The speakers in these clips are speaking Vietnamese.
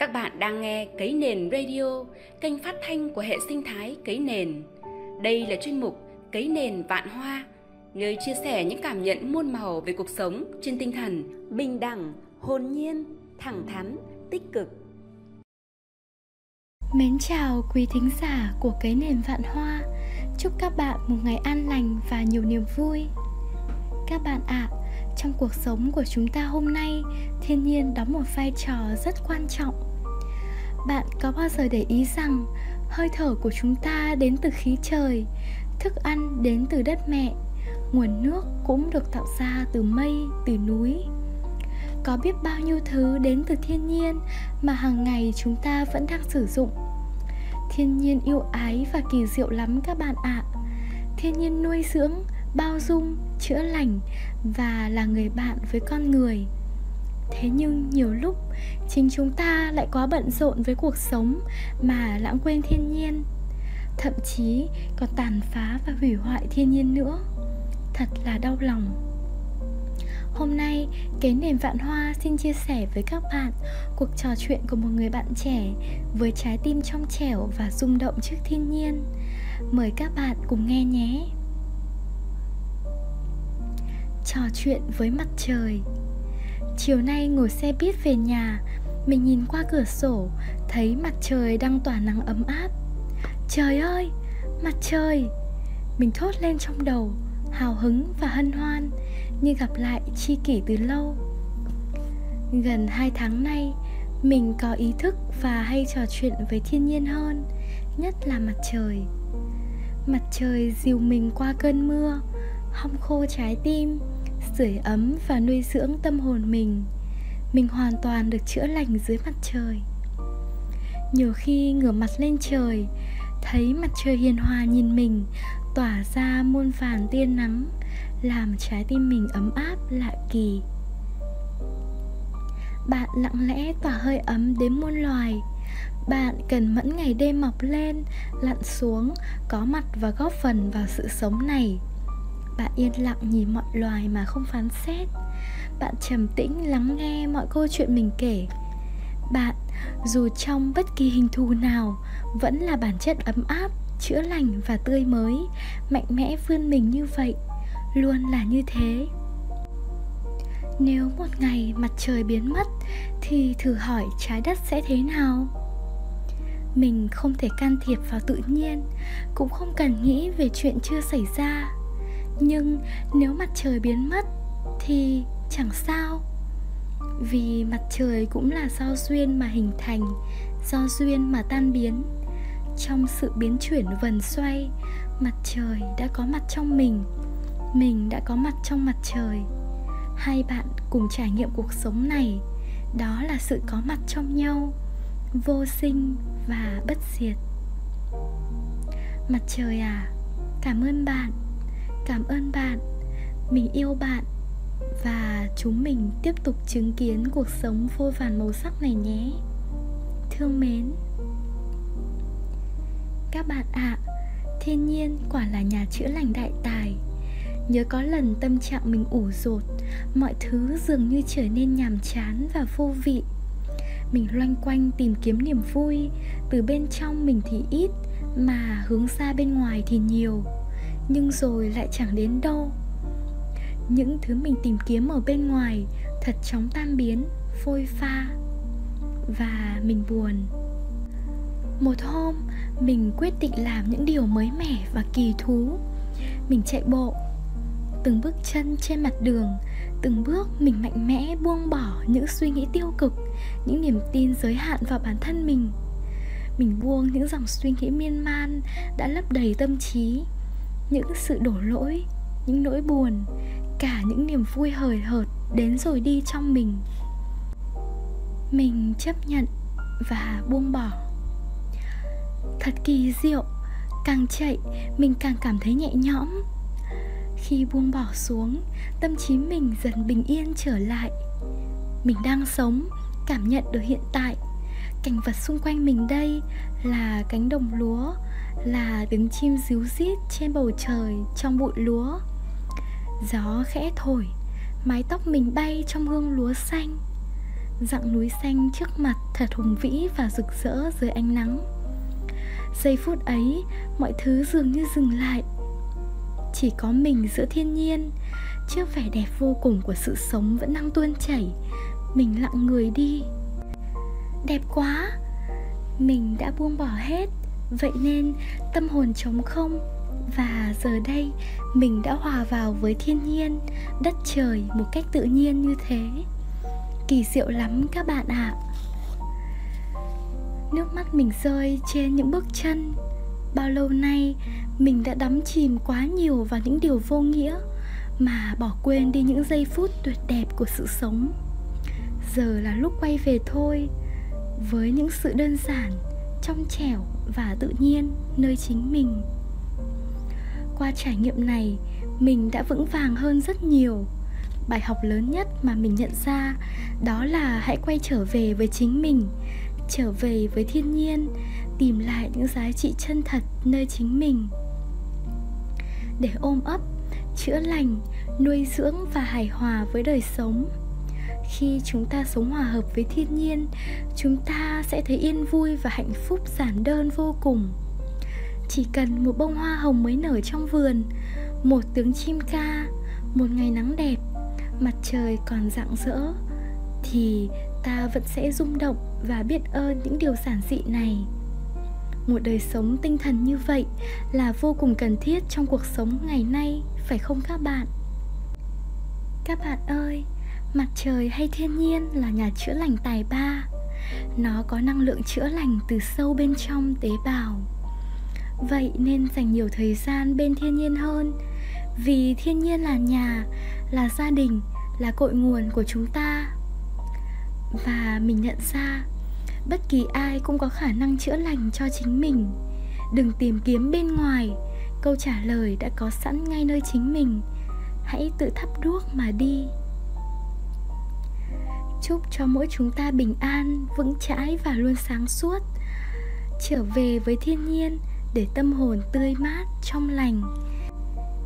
Các bạn đang nghe Cấy Nền Radio, kênh phát thanh của hệ sinh thái Cấy Nền. Đây là chuyên mục Cấy Nền Vạn Hoa, nơi chia sẻ những cảm nhận muôn màu về cuộc sống trên tinh thần bình đẳng, hồn nhiên, thẳng thắn, tích cực. Mến chào quý thính giả của Cấy Nền Vạn Hoa. Chúc các bạn một ngày an lành và nhiều niềm vui. Các bạn ạ, à, trong cuộc sống của chúng ta hôm nay, thiên nhiên đóng một vai trò rất quan trọng. Bạn có bao giờ để ý rằng hơi thở của chúng ta đến từ khí trời thức ăn đến từ đất mẹ nguồn nước cũng được tạo ra từ mây từ núi? Có biết bao nhiêu thứ đến từ thiên nhiên mà hàng ngày chúng ta vẫn đang sử dụng? Thiên nhiên yêu ái và kỳ diệu lắm các bạn ạ. À. thiên nhiên nuôi dưỡng bao dung chữa lành và là người bạn với con người thế nhưng nhiều lúc chính chúng ta lại quá bận rộn với cuộc sống mà lãng quên thiên nhiên thậm chí còn tàn phá và hủy hoại thiên nhiên nữa thật là đau lòng Hôm nay, Kế Nền Vạn Hoa xin chia sẻ với các bạn cuộc trò chuyện của một người bạn trẻ với trái tim trong trẻo và rung động trước thiên nhiên. Mời các bạn cùng nghe nhé. Trò chuyện với mặt trời. Chiều nay ngồi xe buýt về nhà Mình nhìn qua cửa sổ Thấy mặt trời đang tỏa nắng ấm áp. Trời ơi, mặt trời! Mình thốt lên trong đầu Hào hứng và hân hoan Như gặp lại chi kỷ từ lâu. Gần hai tháng nay Mình có ý thức và hay trò chuyện với thiên nhiên hơn Nhất là mặt trời. Mặt trời dìu mình qua cơn mưa Hong khô trái tim, sưởi ấm và nuôi dưỡng tâm hồn mình. Mình hoàn toàn được chữa lành dưới mặt trời. Nhiều khi ngửa mặt lên trời, thấy mặt trời hiền hòa nhìn mình, tỏa ra muôn vàn tia nắng, làm trái tim mình ấm áp, lạ kỳ. Bạn lặng lẽ tỏa hơi ấm đến muôn loài. Bạn cần mẫn ngày đêm mọc lên, lặn xuống, có mặt và góp phần vào sự sống này bạn yên lặng nhìn mọi loài mà không phán xét. Bạn trầm tĩnh lắng nghe mọi câu chuyện mình kể. Bạn, dù trong bất kỳ hình thù nào, vẫn là bản chất ấm áp, chữa lành và tươi mới, mạnh mẽ vươn mình như vậy, luôn là như thế. Nếu một ngày mặt trời biến mất, thì thử hỏi trái đất sẽ thế nào? Mình không thể can thiệp vào tự nhiên, cũng không cần nghĩ về chuyện chưa xảy ra nhưng nếu mặt trời biến mất thì chẳng sao. Vì mặt trời cũng là do duyên mà hình thành, do duyên mà tan biến. Trong sự biến chuyển vần xoay, mặt trời đã có mặt trong mình mình đã có mặt trong mặt trời. Hai bạn cùng trải nghiệm cuộc sống này, đó là sự có mặt trong nhau, vô sinh và bất diệt. Mặt trời à cảm ơn bạn cảm ơn bạn. Mình yêu bạn. Và chúng mình tiếp tục chứng kiến cuộc sống vô vàn màu sắc này nhé. Thương mến. Các bạn ạ à, thiên nhiên quả là nhà chữa lành đại tài. Nhớ có lần tâm trạng mình ủ rột mọi thứ dường như trở nên nhàm chán và vô vị. Mình loanh quanh tìm kiếm niềm vui từ bên trong mình thì ít mà hướng ra bên ngoài thì nhiều nhưng rồi lại chẳng đến đâu. Những thứ mình tìm kiếm ở bên ngoài thật chóng tan biến, phôi pha, và mình buồn. Một hôm, mình quyết định làm những điều mới mẻ và kỳ thú. Mình chạy bộ, từng bước chân trên mặt đường, từng bước mình mạnh mẽ buông bỏ những suy nghĩ tiêu cực, những niềm tin giới hạn vào bản thân mình. Mình buông những dòng suy nghĩ miên man đã lấp đầy tâm trí những sự đổ lỗi, những nỗi buồn, cả những niềm vui hời hợt đến rồi đi trong mình. Mình chấp nhận và buông bỏ. Thật kỳ diệu, càng chạy, mình càng cảm thấy nhẹ nhõm. Khi buông bỏ xuống, tâm trí mình dần bình yên trở lại. Mình đang sống, cảm nhận được hiện tại cảnh vật xung quanh mình đây là cánh đồng lúa, là tiếng chim ríu rít trên bầu trời trong bụi lúa. Gió khẽ thổi, mái tóc mình bay trong hương lúa xanh. Dặng núi xanh trước mặt thật hùng vĩ và rực rỡ dưới ánh nắng. Giây phút ấy, mọi thứ dường như dừng lại. Chỉ có mình giữa thiên nhiên, trước vẻ đẹp vô cùng của sự sống vẫn đang tuôn chảy. Mình lặng người đi đẹp quá. Mình đã buông bỏ hết, vậy nên tâm hồn trống không. Và giờ đây, mình đã hòa vào với thiên nhiên, đất trời một cách tự nhiên như thế. Kỳ diệu lắm các bạn ạ. À. nước mắt mình rơi trên những bước chân. Bao lâu nay, mình đã đắm chìm quá nhiều vào những điều vô nghĩa, mà bỏ quên đi những giây phút tuyệt đẹp của sự sống. Giờ là lúc quay về thôi với những sự đơn giản, trong trẻo và tự nhiên nơi chính mình. Qua trải nghiệm này, mình đã vững vàng hơn rất nhiều. Bài học lớn nhất mà mình nhận ra đó là hãy quay trở về với chính mình, trở về với thiên nhiên, tìm lại những giá trị chân thật nơi chính mình. Để ôm ấp, chữa lành, nuôi dưỡng và hài hòa với đời sống khi chúng ta sống hòa hợp với thiên nhiên, chúng ta sẽ thấy yên vui và hạnh phúc giản đơn vô cùng. Chỉ cần một bông hoa hồng mới nở trong vườn, một tiếng chim ca, một ngày nắng đẹp, mặt trời còn rạng rỡ, thì ta vẫn sẽ rung động và biết ơn những điều giản dị này. Một đời sống tinh thần như vậy là vô cùng cần thiết trong cuộc sống ngày nay, phải không các bạn? Các bạn ơi mặt trời hay thiên nhiên là nhà chữa lành tài ba. Nó có năng lượng chữa lành từ sâu bên trong tế bào. Vậy nên dành nhiều thời gian bên thiên nhiên hơn. Vì thiên nhiên là nhà, là gia đình, là cội nguồn của chúng ta. Và mình nhận ra, bất kỳ ai cũng có khả năng chữa lành cho chính mình. Đừng tìm kiếm bên ngoài. Câu trả lời đã có sẵn ngay nơi chính mình. Hãy tự thắp đuốc mà đi chúc cho mỗi chúng ta bình an, vững chãi và luôn sáng suốt. Trở về với thiên nhiên để tâm hồn tươi mát, trong lành.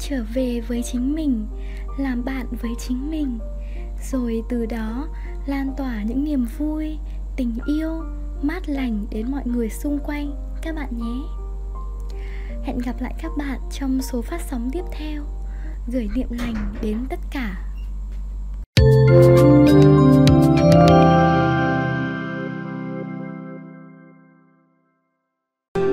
Trở về với chính mình, làm bạn với chính mình. Rồi từ đó, lan tỏa những niềm vui, tình yêu, mát lành đến mọi người xung quanh, các bạn nhé. Hẹn gặp lại các bạn trong số phát sóng tiếp theo. Gửi niệm lành đến tất cả.